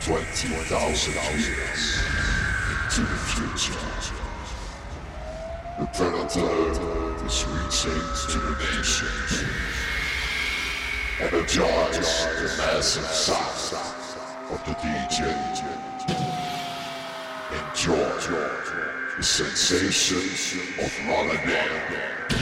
20,000 years into the future. The predator is reaching to the nations. Energize the massive size of the DJ. Enjoy the sensation of holiday.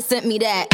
Sent me that.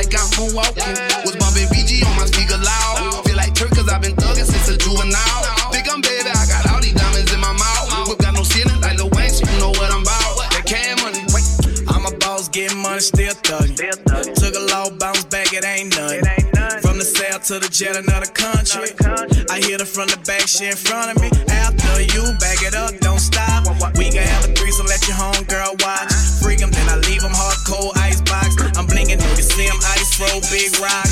like I'm moonwalking. Was bumping BG on my speaker loud. Feel like Turk, cause I've been thugging since a juvenile. Think I'm baby, I got all these diamonds in my mouth. Whip got no ceiling like the Wayne, you know what I'm about. That can money. I'm a boss, getting money, still thugging. Took a low bounce back, it ain't nothing. From the south to the jet, another country. I hit her from the back, she in front of me. After you, back it up big rock.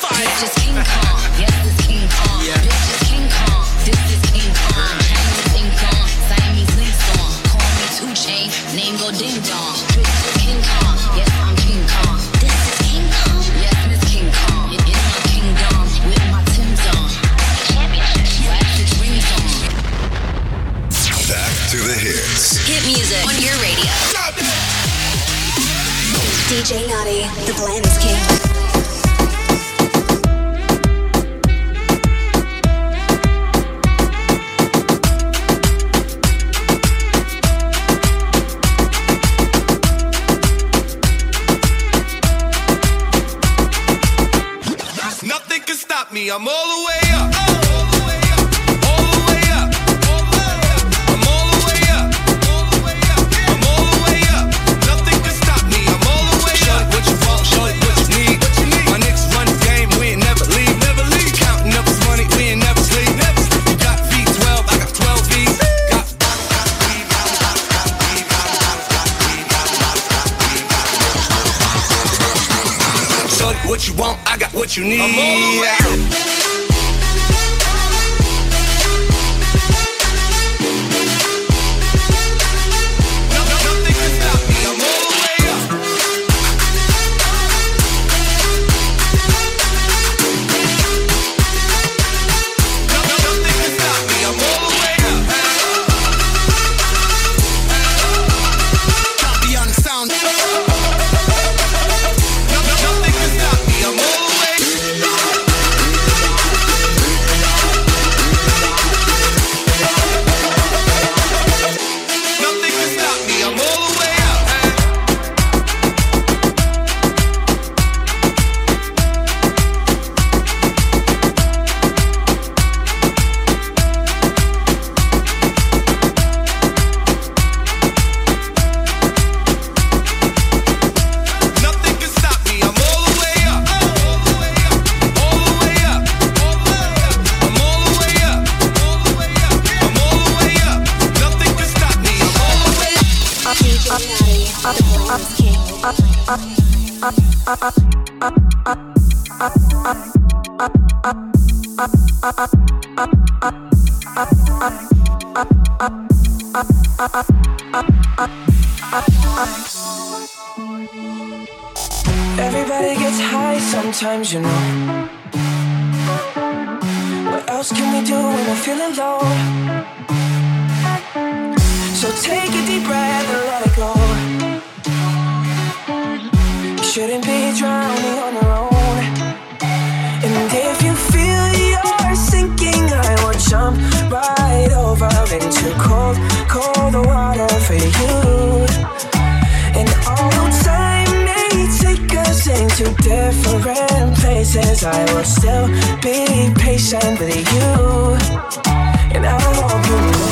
high. Just King Kong. Everybody gets high sometimes, you know. What else can we do when we're feeling low? So take a deep breath drowning on own. And if you feel you're sinking, I will jump right over into cold, cold water for you. And although time may take us into different places, I will still be patient with you. And I hope you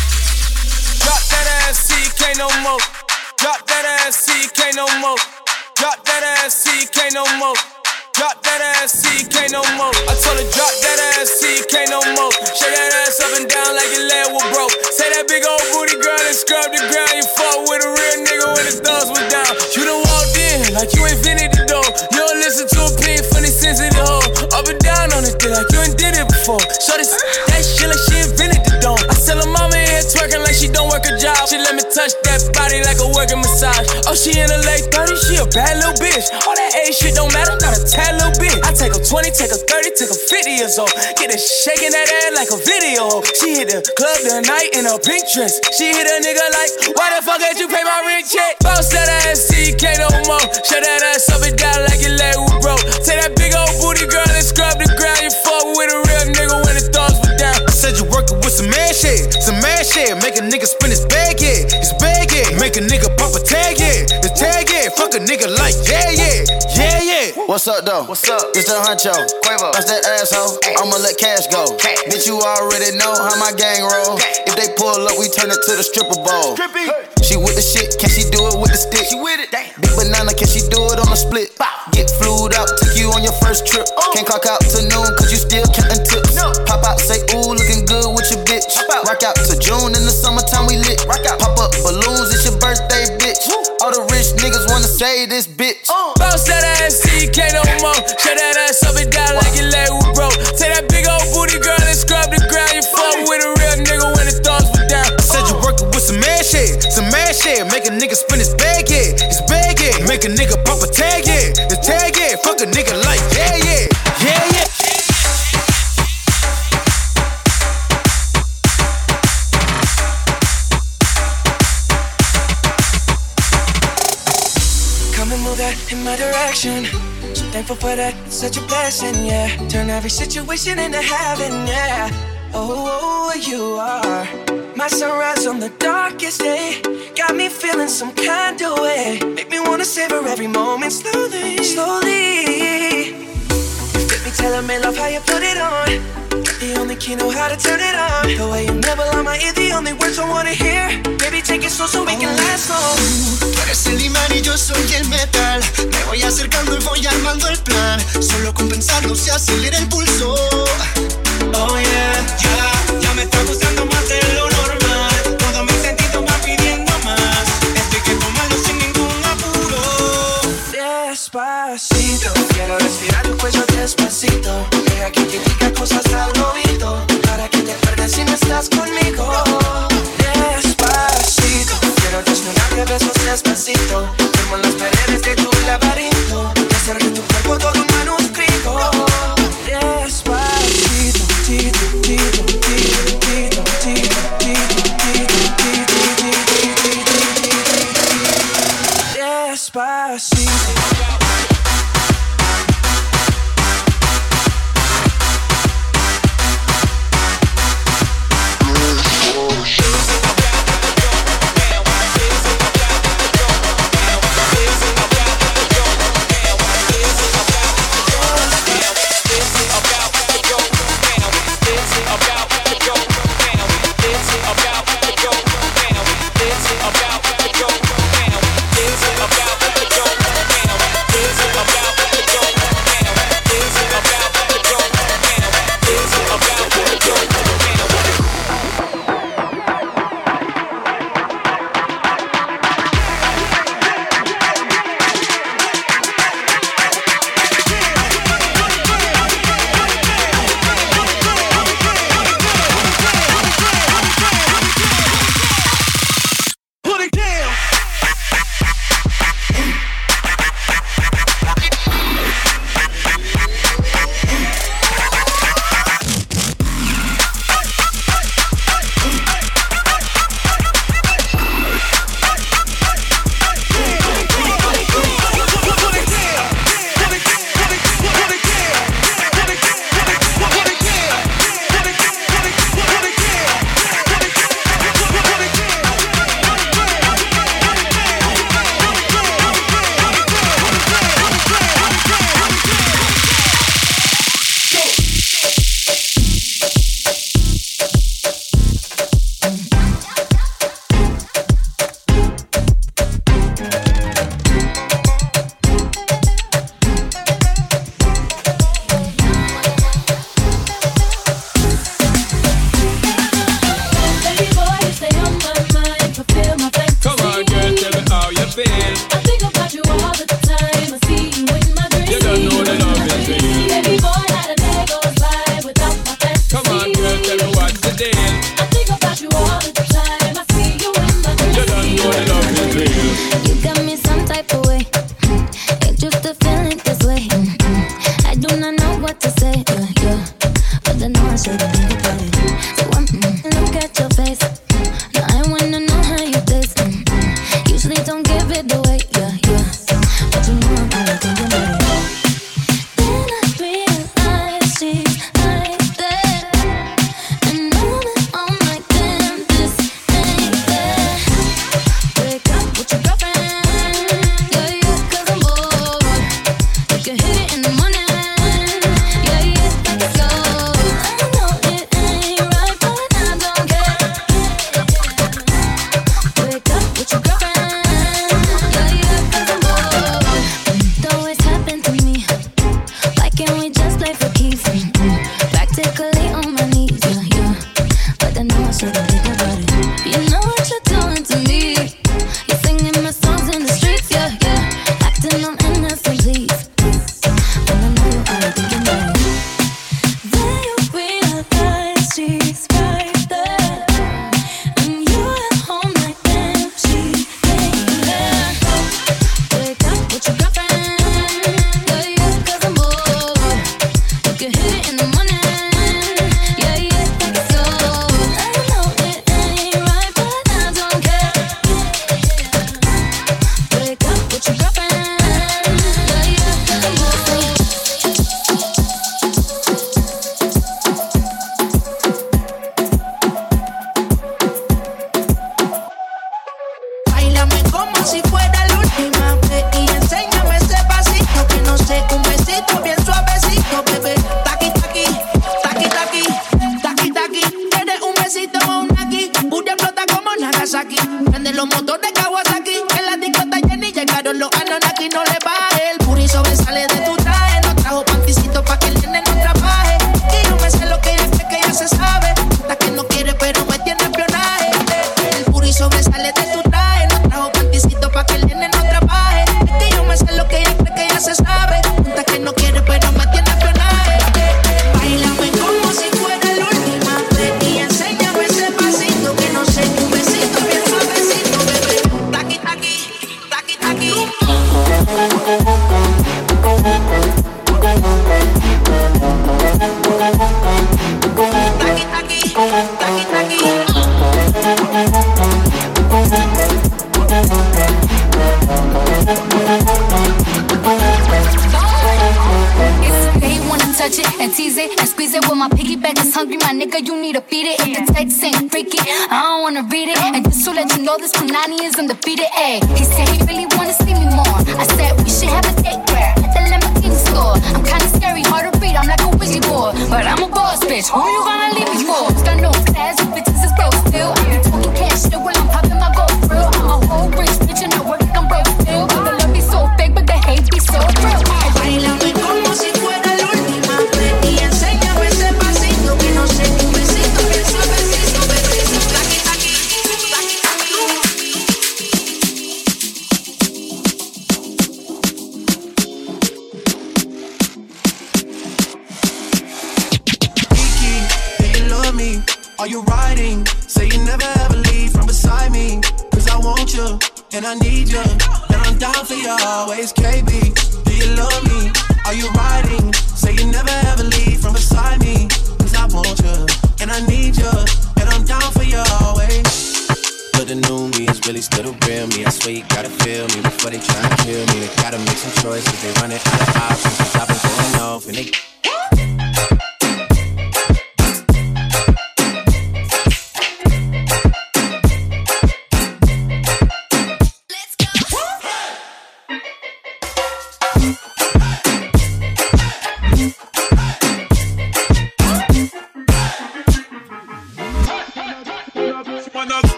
know. more. Drop that ass, CK no more. Drop that ass, CK no more. Drop that ass, CK no more. I told her drop that ass, CK no more. Shake that ass up and down like your leg was broke. Say that big old booty girl and scrub the ground. You fuck with a real nigga when his thumbs was down. You done walked in like you invented the door. You don't listen to a pin funny sensitive hoe. Up and down on this it, like you ain't did it before. This that shit like she invented don't work a job. She let me touch that body like a working massage. Oh, she in her late 30s, she a bad little bitch. All that age shit don't matter, not a tad little bit. I take a 20, take a 30, take a 50 years old. Get her shaking that ass like a video. She hit the club tonight in a pink dress. She hit a nigga like, why the fuck did you pay my rent check? Bounce that ass, CK no more. Shut that ass up and down like your leg was broke. Take that shit. Make a nigga spin his bag, yeah, his bag, yeah. Make a nigga pop a tag, yeah, the tag, yeah. Fuck a nigga like, yeah, yeah, yeah, yeah. What's up, though? What's up? It's the huncho. Quavo. That's that asshole. I'ma let cash go. Cash. Bitch, you already know how my gang roll. If they pull up, we turn it to the stripper bowl. Trippy. She with the shit, can she do it with the stick? She with it. Damn. Big banana, can she do it on the split? Get flued out, took you on your first trip. Oh. Can't clock out to noon, cause you still counting tips. No. Pop out, say, Rock out to June in the summertime, we lit. Rock out. Pop up balloons, it's your birthday, bitch. All the rich niggas wanna say this bitch. Uh. Bounce that ass, CK no more. Shut that ass up and down like your leg was broke. Take that big old booty girl and scrub the ground. You fuck with a real nigga when the thumbs were down. I said you uh. working with some mad shit, some mad shit. Make a nigga spin his bag, yeah, his bag, yeah. Make a nigga pop a tag, yeah, the tag, yeah. Fuck a nigga in my direction. So thankful for that, such a blessing, yeah. Turn every situation into heaven, yeah. Oh oh, oh, oh, you are my sunrise on the darkest day. Got me feeling some kind of way. Make me wanna savor every moment slowly, slowly. You fit me, telling me love how you put it on. The only key know how to turn it on. The way you never lie my ear, the only words I wanna hear. Baby, take it slow so we can last long. Acercando y voy armando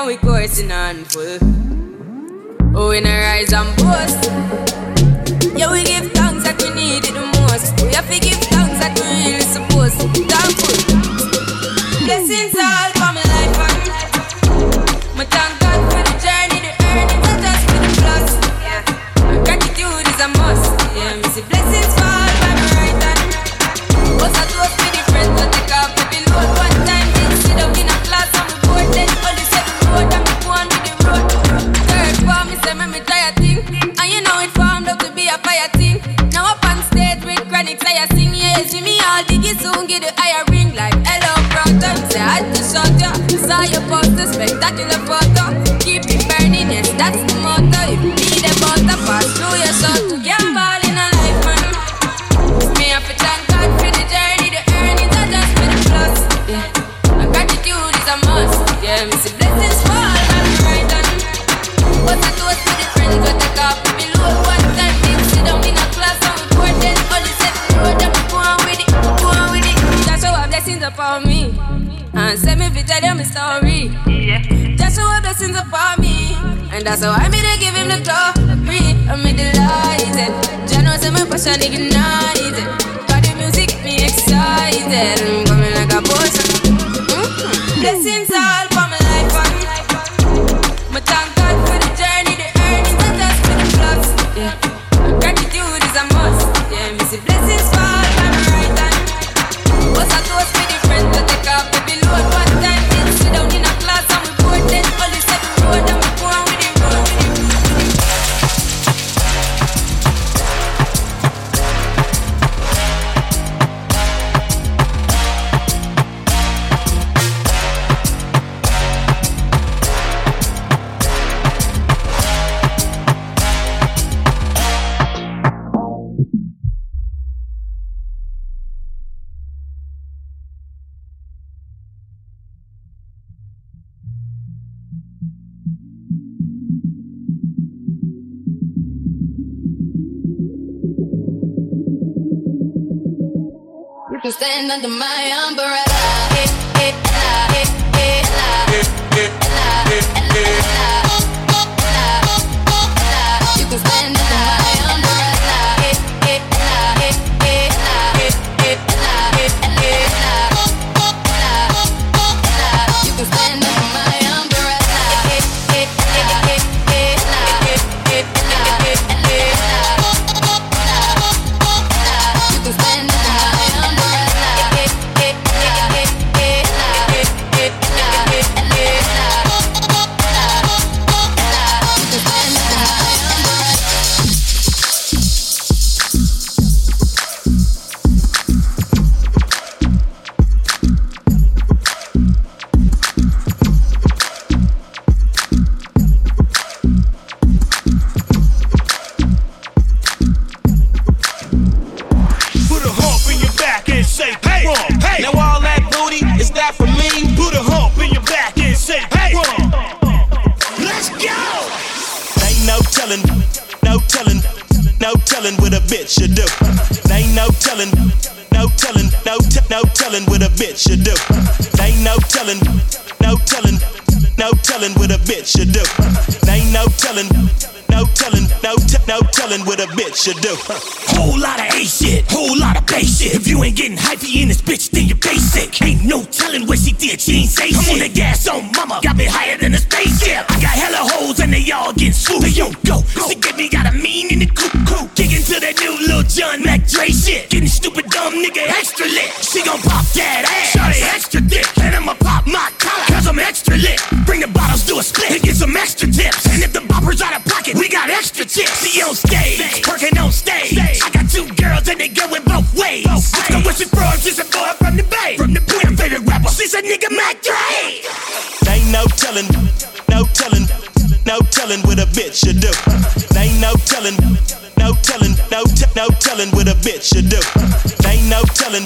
and we coursing on full. Oh, we no rise and boast. So I made they give him the glory. I me delighted. Jah knows I'm a passion ignited. Got the music me excited. I'm coming like a boss. Mm-hmm. Blessings are. under my umbrella. should do. Whole lot of A shit, whole lot of bass shit. If you ain't getting hypey in this bitch, then you're basic. Ain't no telling what she did, she ain't say Come shit. on the gas on mama, got me higher than a spaceship. I got hella hoes and they all getting swooped. They don't go. go. She get me got a mean in the coop coop. Kicking to that new Lil Jon Mac Dre shit. Getting stupid dumb nigga extra lit. She gon' pop that ass, shawty extra dick, and I'ma pop my collar cause I'm extra lit. Bring the bottles to a split and get some extra tips. And telling, no telling, no telling what a bitch should do. Ain't no telling, no telling, no t- no telling what a bitch should do. Ain't no telling,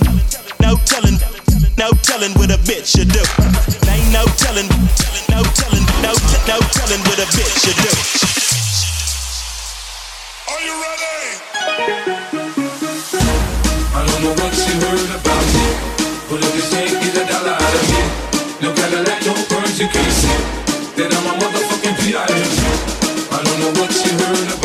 no telling, no telling what a bitch should do. Ain't no telling, no telling, no t- no telling what a bitch should do. Are you ready? I don't know what you heard about me, but if you can't get a dollar out of me, Then I'm a motherfucking P.I.M. I don't know what you heard about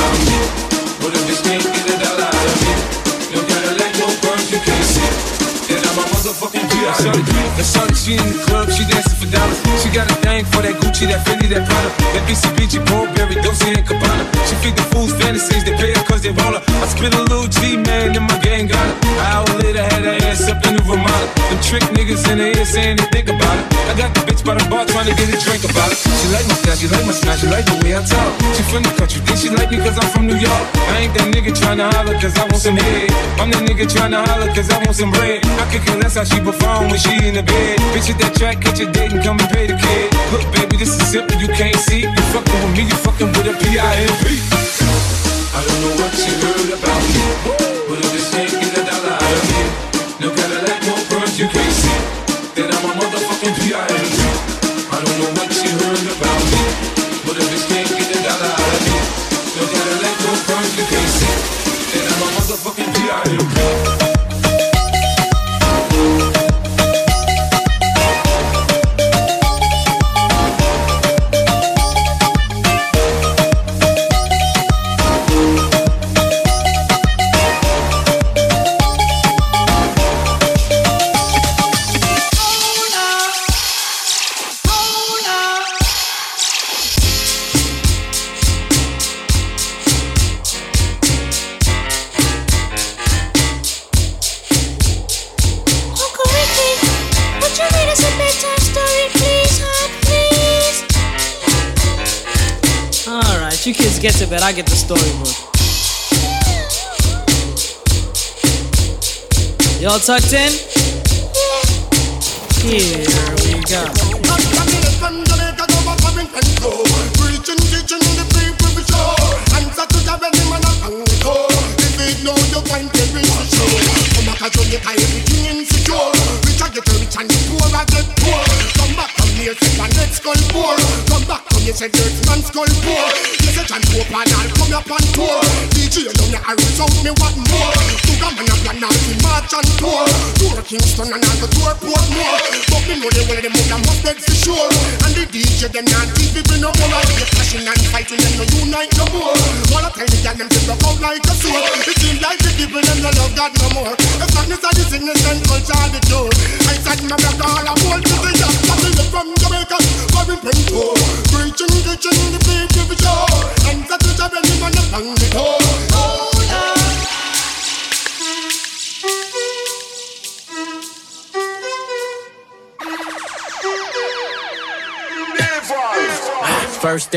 motherfucking P.I.M. The shorty, she in the club, she dancing for dollars. She got a thing for that Gucci, that Fendi, that Prada, that BCBG, Burberry, Dolce and Gabbana. She feed the fools fantasies, they pay her cause they roll her. I spit a little G, man, and my gang got her. An hour later, had her ass up in the Ramada. Them trick niggas in the ear saying they think about it. I got the bitch by the bar trying to get a drink about it. She like my style, she like my smile, she like the way I talk. She from the country, think she like me cause I'm from New York. I ain't that nigga trying to holler cause I want some head. I'm that nigga trying to holler cause I want some bread. I could care less how she perform when she in the bed. Bitch at that track, catch a date and come and pay the kid. Look, baby, this is simple, you can't see. You fucking with me, you fucking with a P-I-M-P. I don't know what you heard about me, but if can't get a dollar out of me, no Cadillac, no perms, you can't see. Then I'm a Y'all tucked in?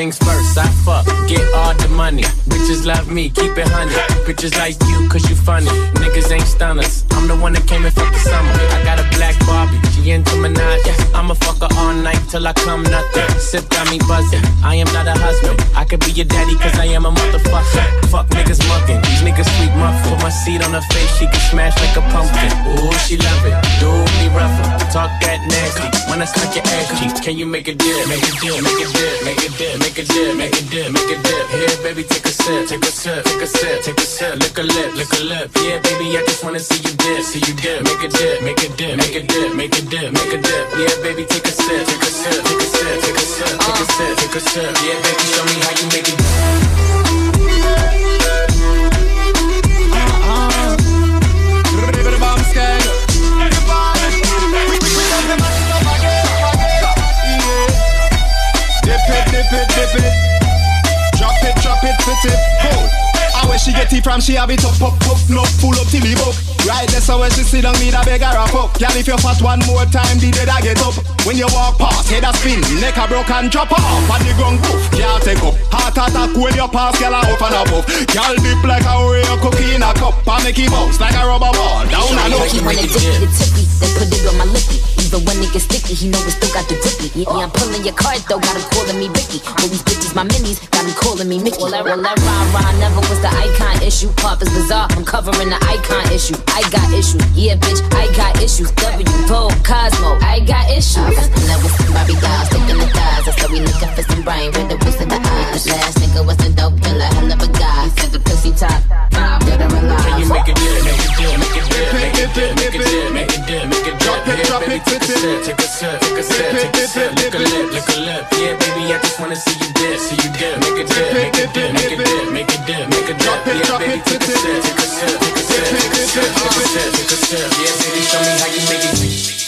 Things first, I fuck, get all the money. Bitches love me, keep it honey. Bitches like you, cause you funny. Niggas ain't stunners. I'm the one that came and fucked the summer. I got a black Barbie, into Minaj. I'ma fuck her all night till I come nothing. Sip got me buzzing. I am not a husband. I could be your daddy, cause I am a motherfucker. Fuck niggas mucking, these niggas sweet muffin. Put my seat on her face, she can smash like a pumpkin. Ooh, she love it. Do me rougher. Talk that nasty. When I suck your ass can you make a dip? Make a dip, make a dip, make a dip, make a dip, make a dip, make a dip. Here, baby, take a sip, take a sip, take a sip, take a sip. Lick a lip, lick a lip. Yeah, baby, I just wanna see you dip, see you dip. Make a dip, make a dip, make a dip, make a dip, make a dip. Yeah, baby, take a sip, take a sip, take a sip, take a sip, take a sip, take a sip. Yeah, baby, show me how you make it. Dip Dip it, dip it, dip it. Drop it, drop it, fit it, hold. And where she get it from, she have it up, up, up, no, full up till the book. Right there, so when she sit down, need a beg her a fuck. Girl, if you fat one more time, the dead I get up. When you walk past, head a spin, neck a broke and drop off. And the ground poof, can't take up. Heart attack when you pass, girl a up and above. Girl dip like a Oreo cookie in a cup. And make it bounce like a rubber ball. Down and up. He wanna dip it, tippy, then put it on my lippy. Even when it gets sticky, he know it still got the grippy. Yeah, yeah, I'm pulling your card though, got him calling me Ricky. All these bitches, my minis, got him calling me Mickey. Well, that, well, that rah rah never was the icon issue. Harper's Bazaar, I'm covering the icon issue. I got issues, yeah, bitch, I got issues. W, Vogue, Cosmo, I got issues. And that was some Barbie dolls, sticking the thighs. I said we looking for some brain, with the wrist in the eyes. Last nigga was a dope killer, hell of a guy. He said the pussy top, dead or alive. Can you make it dip, make it dip, make it dip, make it dip, make it dip, make it dip, make it dip. Yeah, baby, take a sip, take a sip, take a sip, take a sip. Lick a lip, lick a lip. Yeah, baby, I just wanna see you dip, see you dip. Make it dip, make it dip, make it dip, make it dip, make it dip. Baby, take a sip, take a sip, take a sip, take a sip, take a sip, take a sip. Yeah, baby, show me how you make it.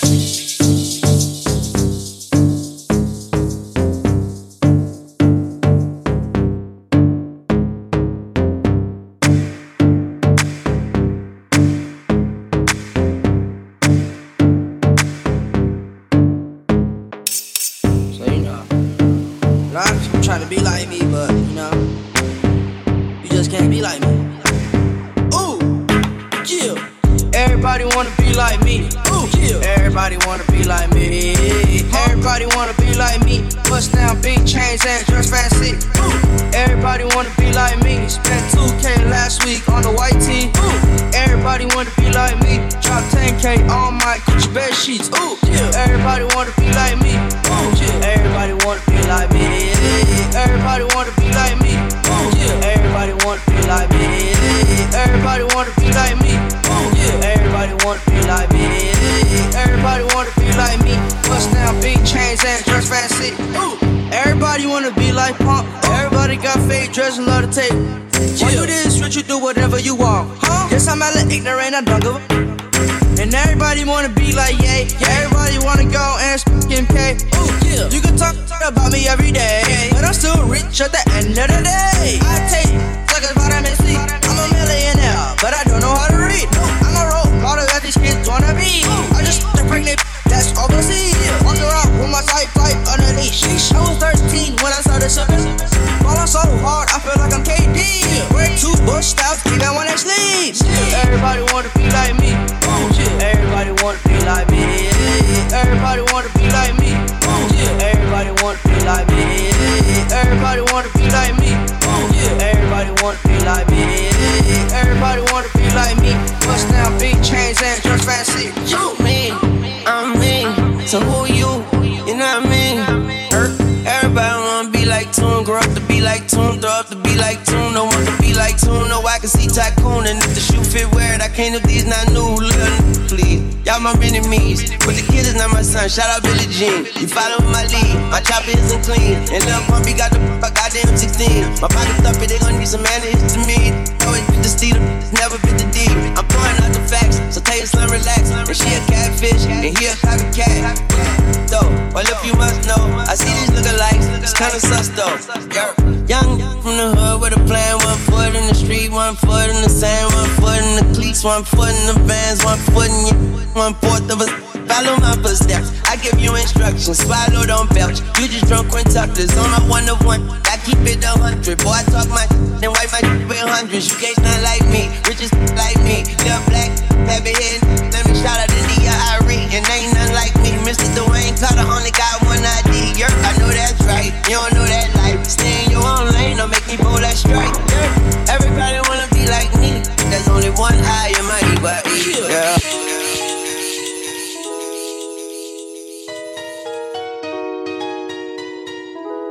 My chopper isn't clean, and Lil Pumpy got the fuck goddamn 16. My pocket thumpy, they gon' need some manage to me. Always been the it's never been the D. I'm pouring out the facts, so tell your slim relax. And she a catfish, and he a copycat. Though, well if you must know, I see it's kinda sus though. Young from the hood with a plan, one foot in the street, one foot in the sand, one foot in the cleats, one foot in the vans, one foot in your, one fourth of a. Follow my footsteps, I give you instructions, swallow, don't belch. You just drunk when quintuplets on my one of one. I keep it a hundred, boy. I talk my then wipe my with hundreds. You can't not like me, riches like me, little black, heavy head. Let me shout out to Nia Irie, and ain't nothing like me. Mr. Dwayne Carter only got one ID. Yerk, I know that's right. You don't know that life. Stay in your own lane, don't make me pull that strike. Yerk, everybody wanna be like me. There's only one I in my E, but E.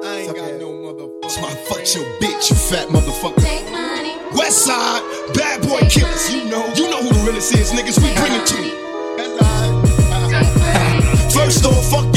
I ain't got no motherfucker. So I fucked your bitch, you fat motherfucker. West side, bad boy killers. You know, you know who the realest is, niggas. We bring it to you. First off, fuck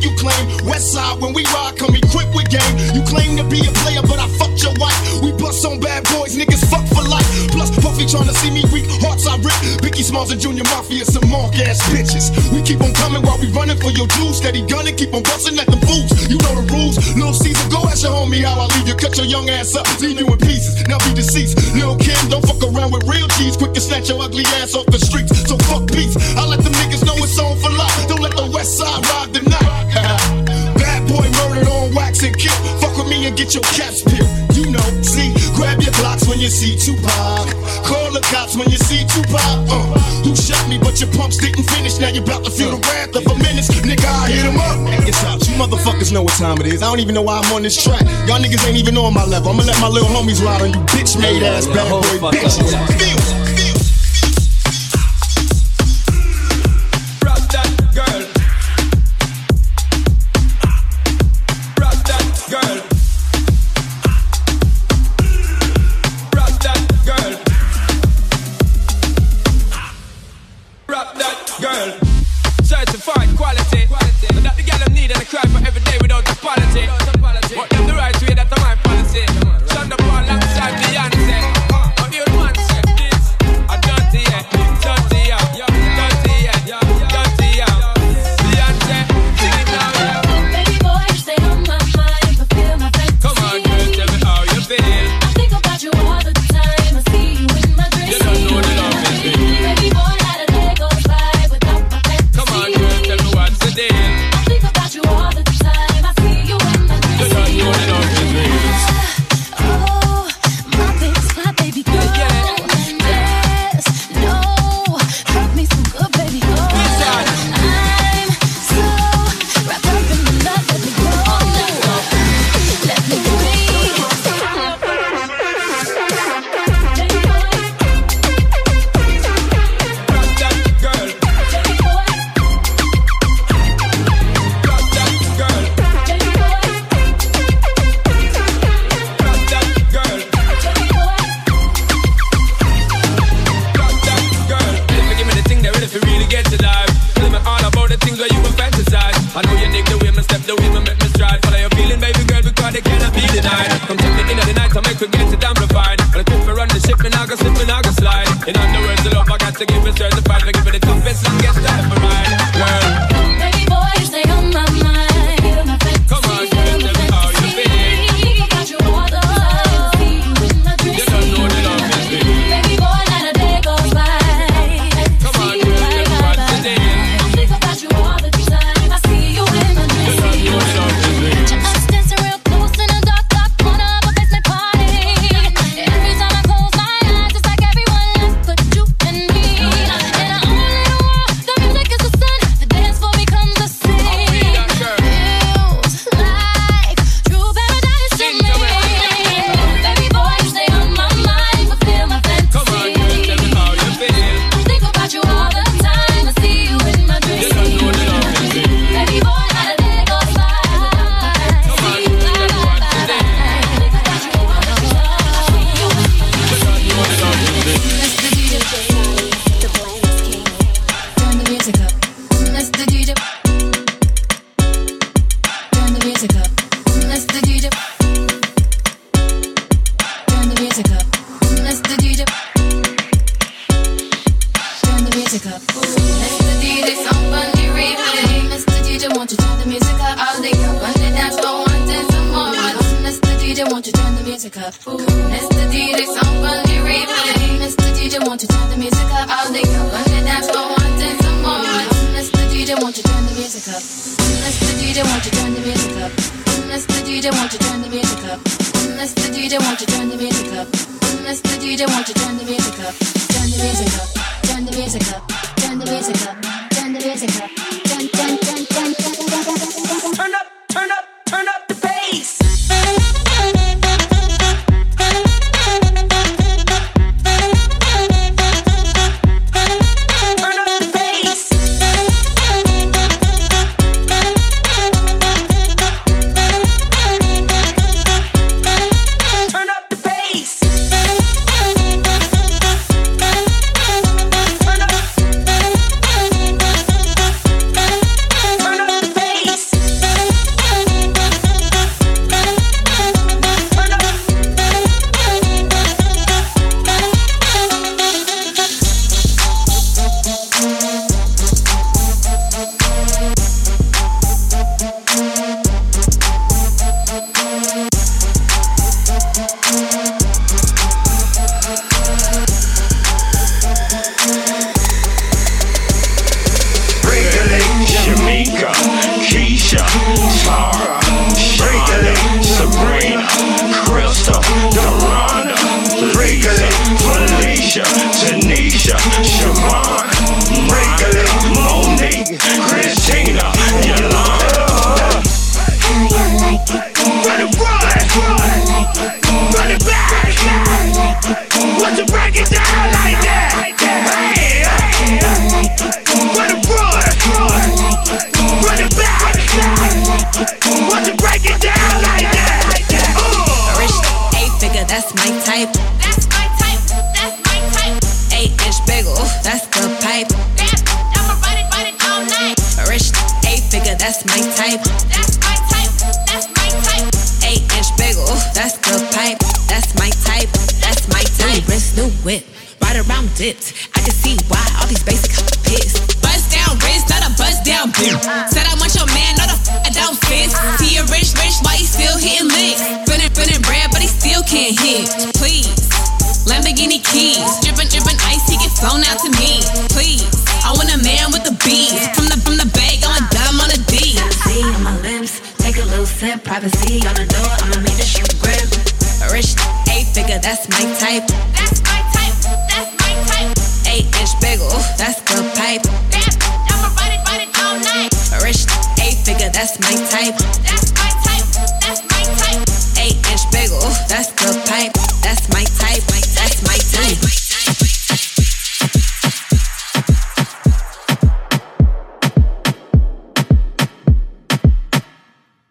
the you claim. West side, when we ride, come equipped with game. You claim to be a player, but I fucked your wife. We bust on bad boys, niggas fuck for life. Plus, Puffy to see me weak, hearts I rip. Biggie Smalls and Junior Mafia, some mark ass bitches. We keep on coming while we running for your jewels. Steady gunning, keep on busting at them fools. You know the rules. Lil Caesar, go ask your homie how I leave you. Cut your young ass up, leave you in pieces. Now be deceased. Lil Kim, don't fuck around with real G's. Quick to snatch your ugly ass off the streets. So fuck peace. I let the niggas know it's on for life. Don't let the west side ride and Fuck with me and get your caps peeled. You know, see, grab your blocks when you see Tupac. Call the cops when you see Tupac. Uh, who shot me, but your pumps didn't finish. Now you're about to feel the wrath of a menace. Nigga, I hit him up. It's out. You motherfuckers know what time it is. I don't even know why I'm on this track. Y'all niggas ain't even on my level. I'ma let my little homies ride on you, bitch made ass bad boy bitches.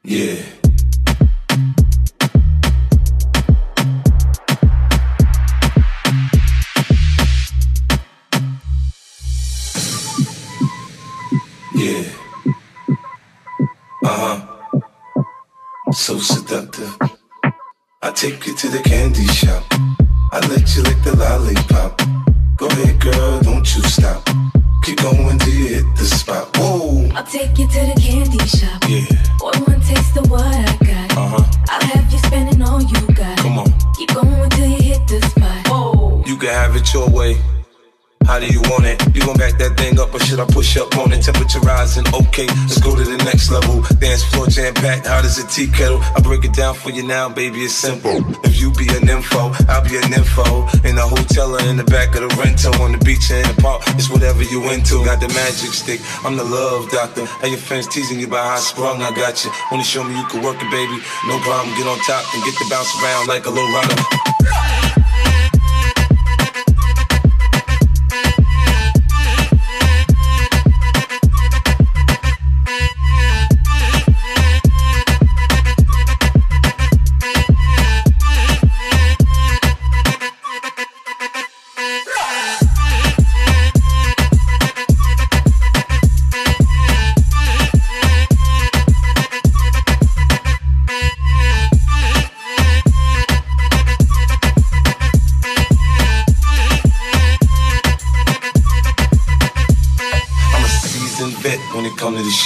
Yeah. Yeah. Uh huh. So seductive. I take you to the candy shop. I let you lick the lollipop. Okay, let's go to the next level. Dance floor jam packed, hot as a tea kettle. I break it down for you now, baby, it's simple. If you be an info, I'll be an info. In a hotel or in the back of the rental, on the beach or in the park, it's whatever you into. Got the magic stick, I'm the love doctor. And your friends teasing you about how sprung, I got you. Wanna show me you can work it, baby? No problem, get on top and get the bounce around like a low rider.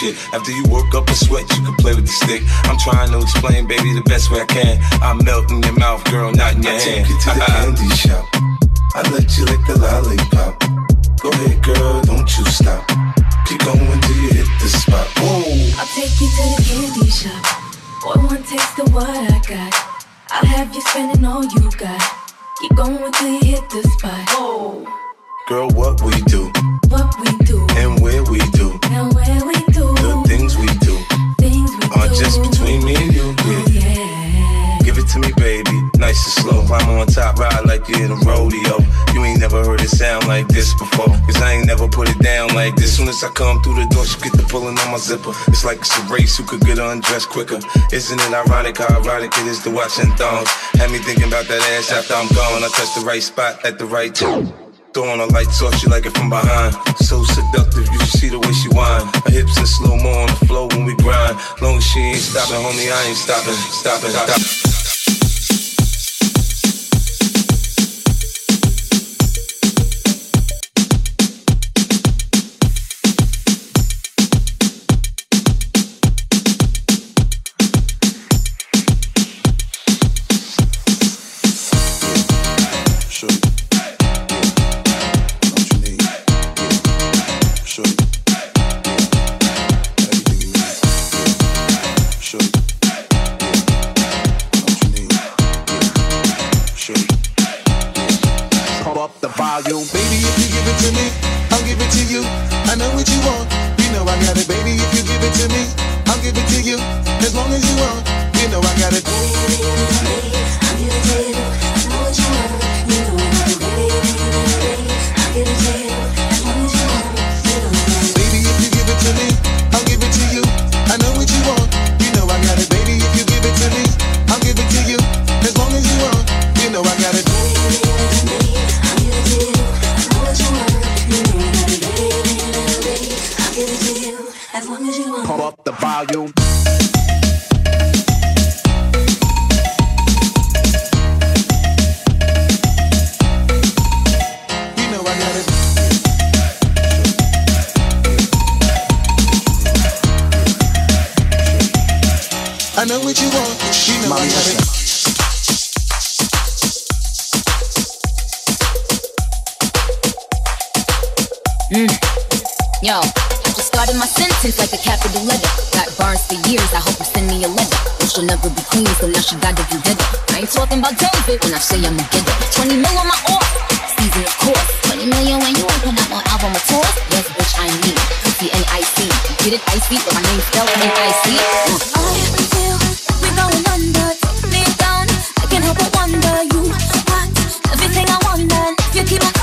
Shit. After you work up a sweat, you can play with the stick. I'm trying to explain, baby, the best way I can. I melt in your mouth, girl, not in your I hand. take you to the uh-uh. candy shop. I let you lick the lollipop. Go ahead, girl, don't you stop. Keep going till you hit the spot. Whoa. I'll take you to the candy shop. Boy, one taste of what I got. I'll have you spending all you got. Keep going till you hit the spot. Whoa. Girl, what we do What we do and where we just between me and you. Yeah. Give it to me, baby. Nice and slow. Climb on top, ride like you're in a rodeo. You ain't never heard it sound like this before. Cause I ain't never put it down like this. Soon as I come through the door, she get the pulling on my zipper. It's like it's a race who could get undressed quicker. Isn't it ironic how erotic it is to watch in thongs? Had me thinking about that ass after I'm gone. I touch the right spot at the right time. Throwing her lights off, she like it from behind. So seductive, you should see the way she whine. Her hips in slow mo on the floor when we grind. Long as she ain't stopping, homie, I ain't stopping, stopping, stopping. I know what you want. You know I got it. Mm. Yo, I just started my sentence like a capital letter. Got bars for years, I hope you send me a letter. But she'll never be queen, so now she gotta do better. I ain't talking about David when I say I'm a getter. 20 mil on my off, season of course. 20 million when you album. Yes, bitch, I mean. Get it but my spelled N-I-C. Uh. We going under. Down. I can't help but wonder. You got everything I want, and you keep on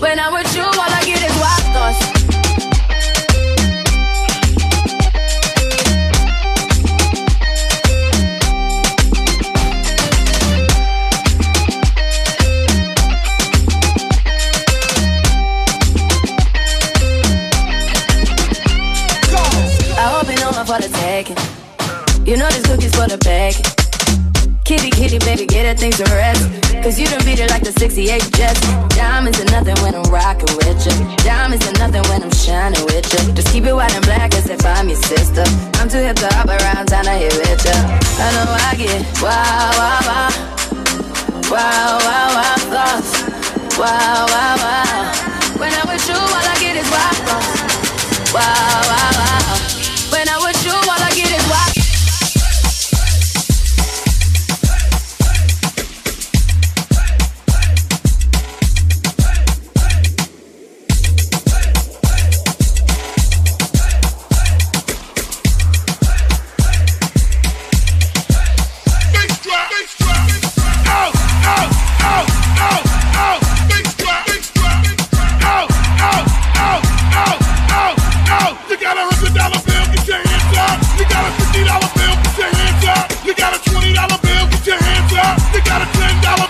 When I'm with you, all I get is wild thoughts. For the taking. You know this cookie's for the baking. Kitty, kitty, baby, get her things to rest. Cause you done beat it like the 68 Jets. Diamonds are nothing when I'm rocking with you. Diamonds are nothing when I'm shining with you. Just keep it white and black as if I'm your sister. I'm too hip to hop around town to hit with you. I know I get wow, wow, wow. Wow, wow, wow, thoughts. Wow, wow, wow. When I'm with you, I got a ten dollar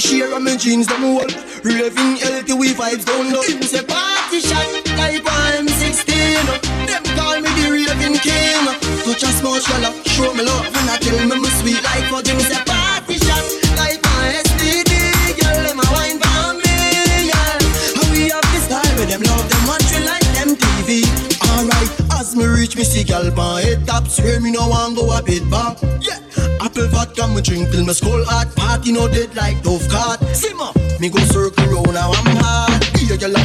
a share of my jeans them whole. Raving healthy we vibes down low Things say party shot like I'm 16. Them call me the raving king. Touch a small shell show me love And I tell me me sweet like fudge Me say party shot like my STD Girl them a wine for me yeah How we have this style with them love them we like them TV Alright, as me reach me see gal pan head top. Swear me no want go a bit back. Yeah, apple vodka me drink till my skull hot. Party no dead like Dove card Simmer, me go circle round now I'm hard Here gal a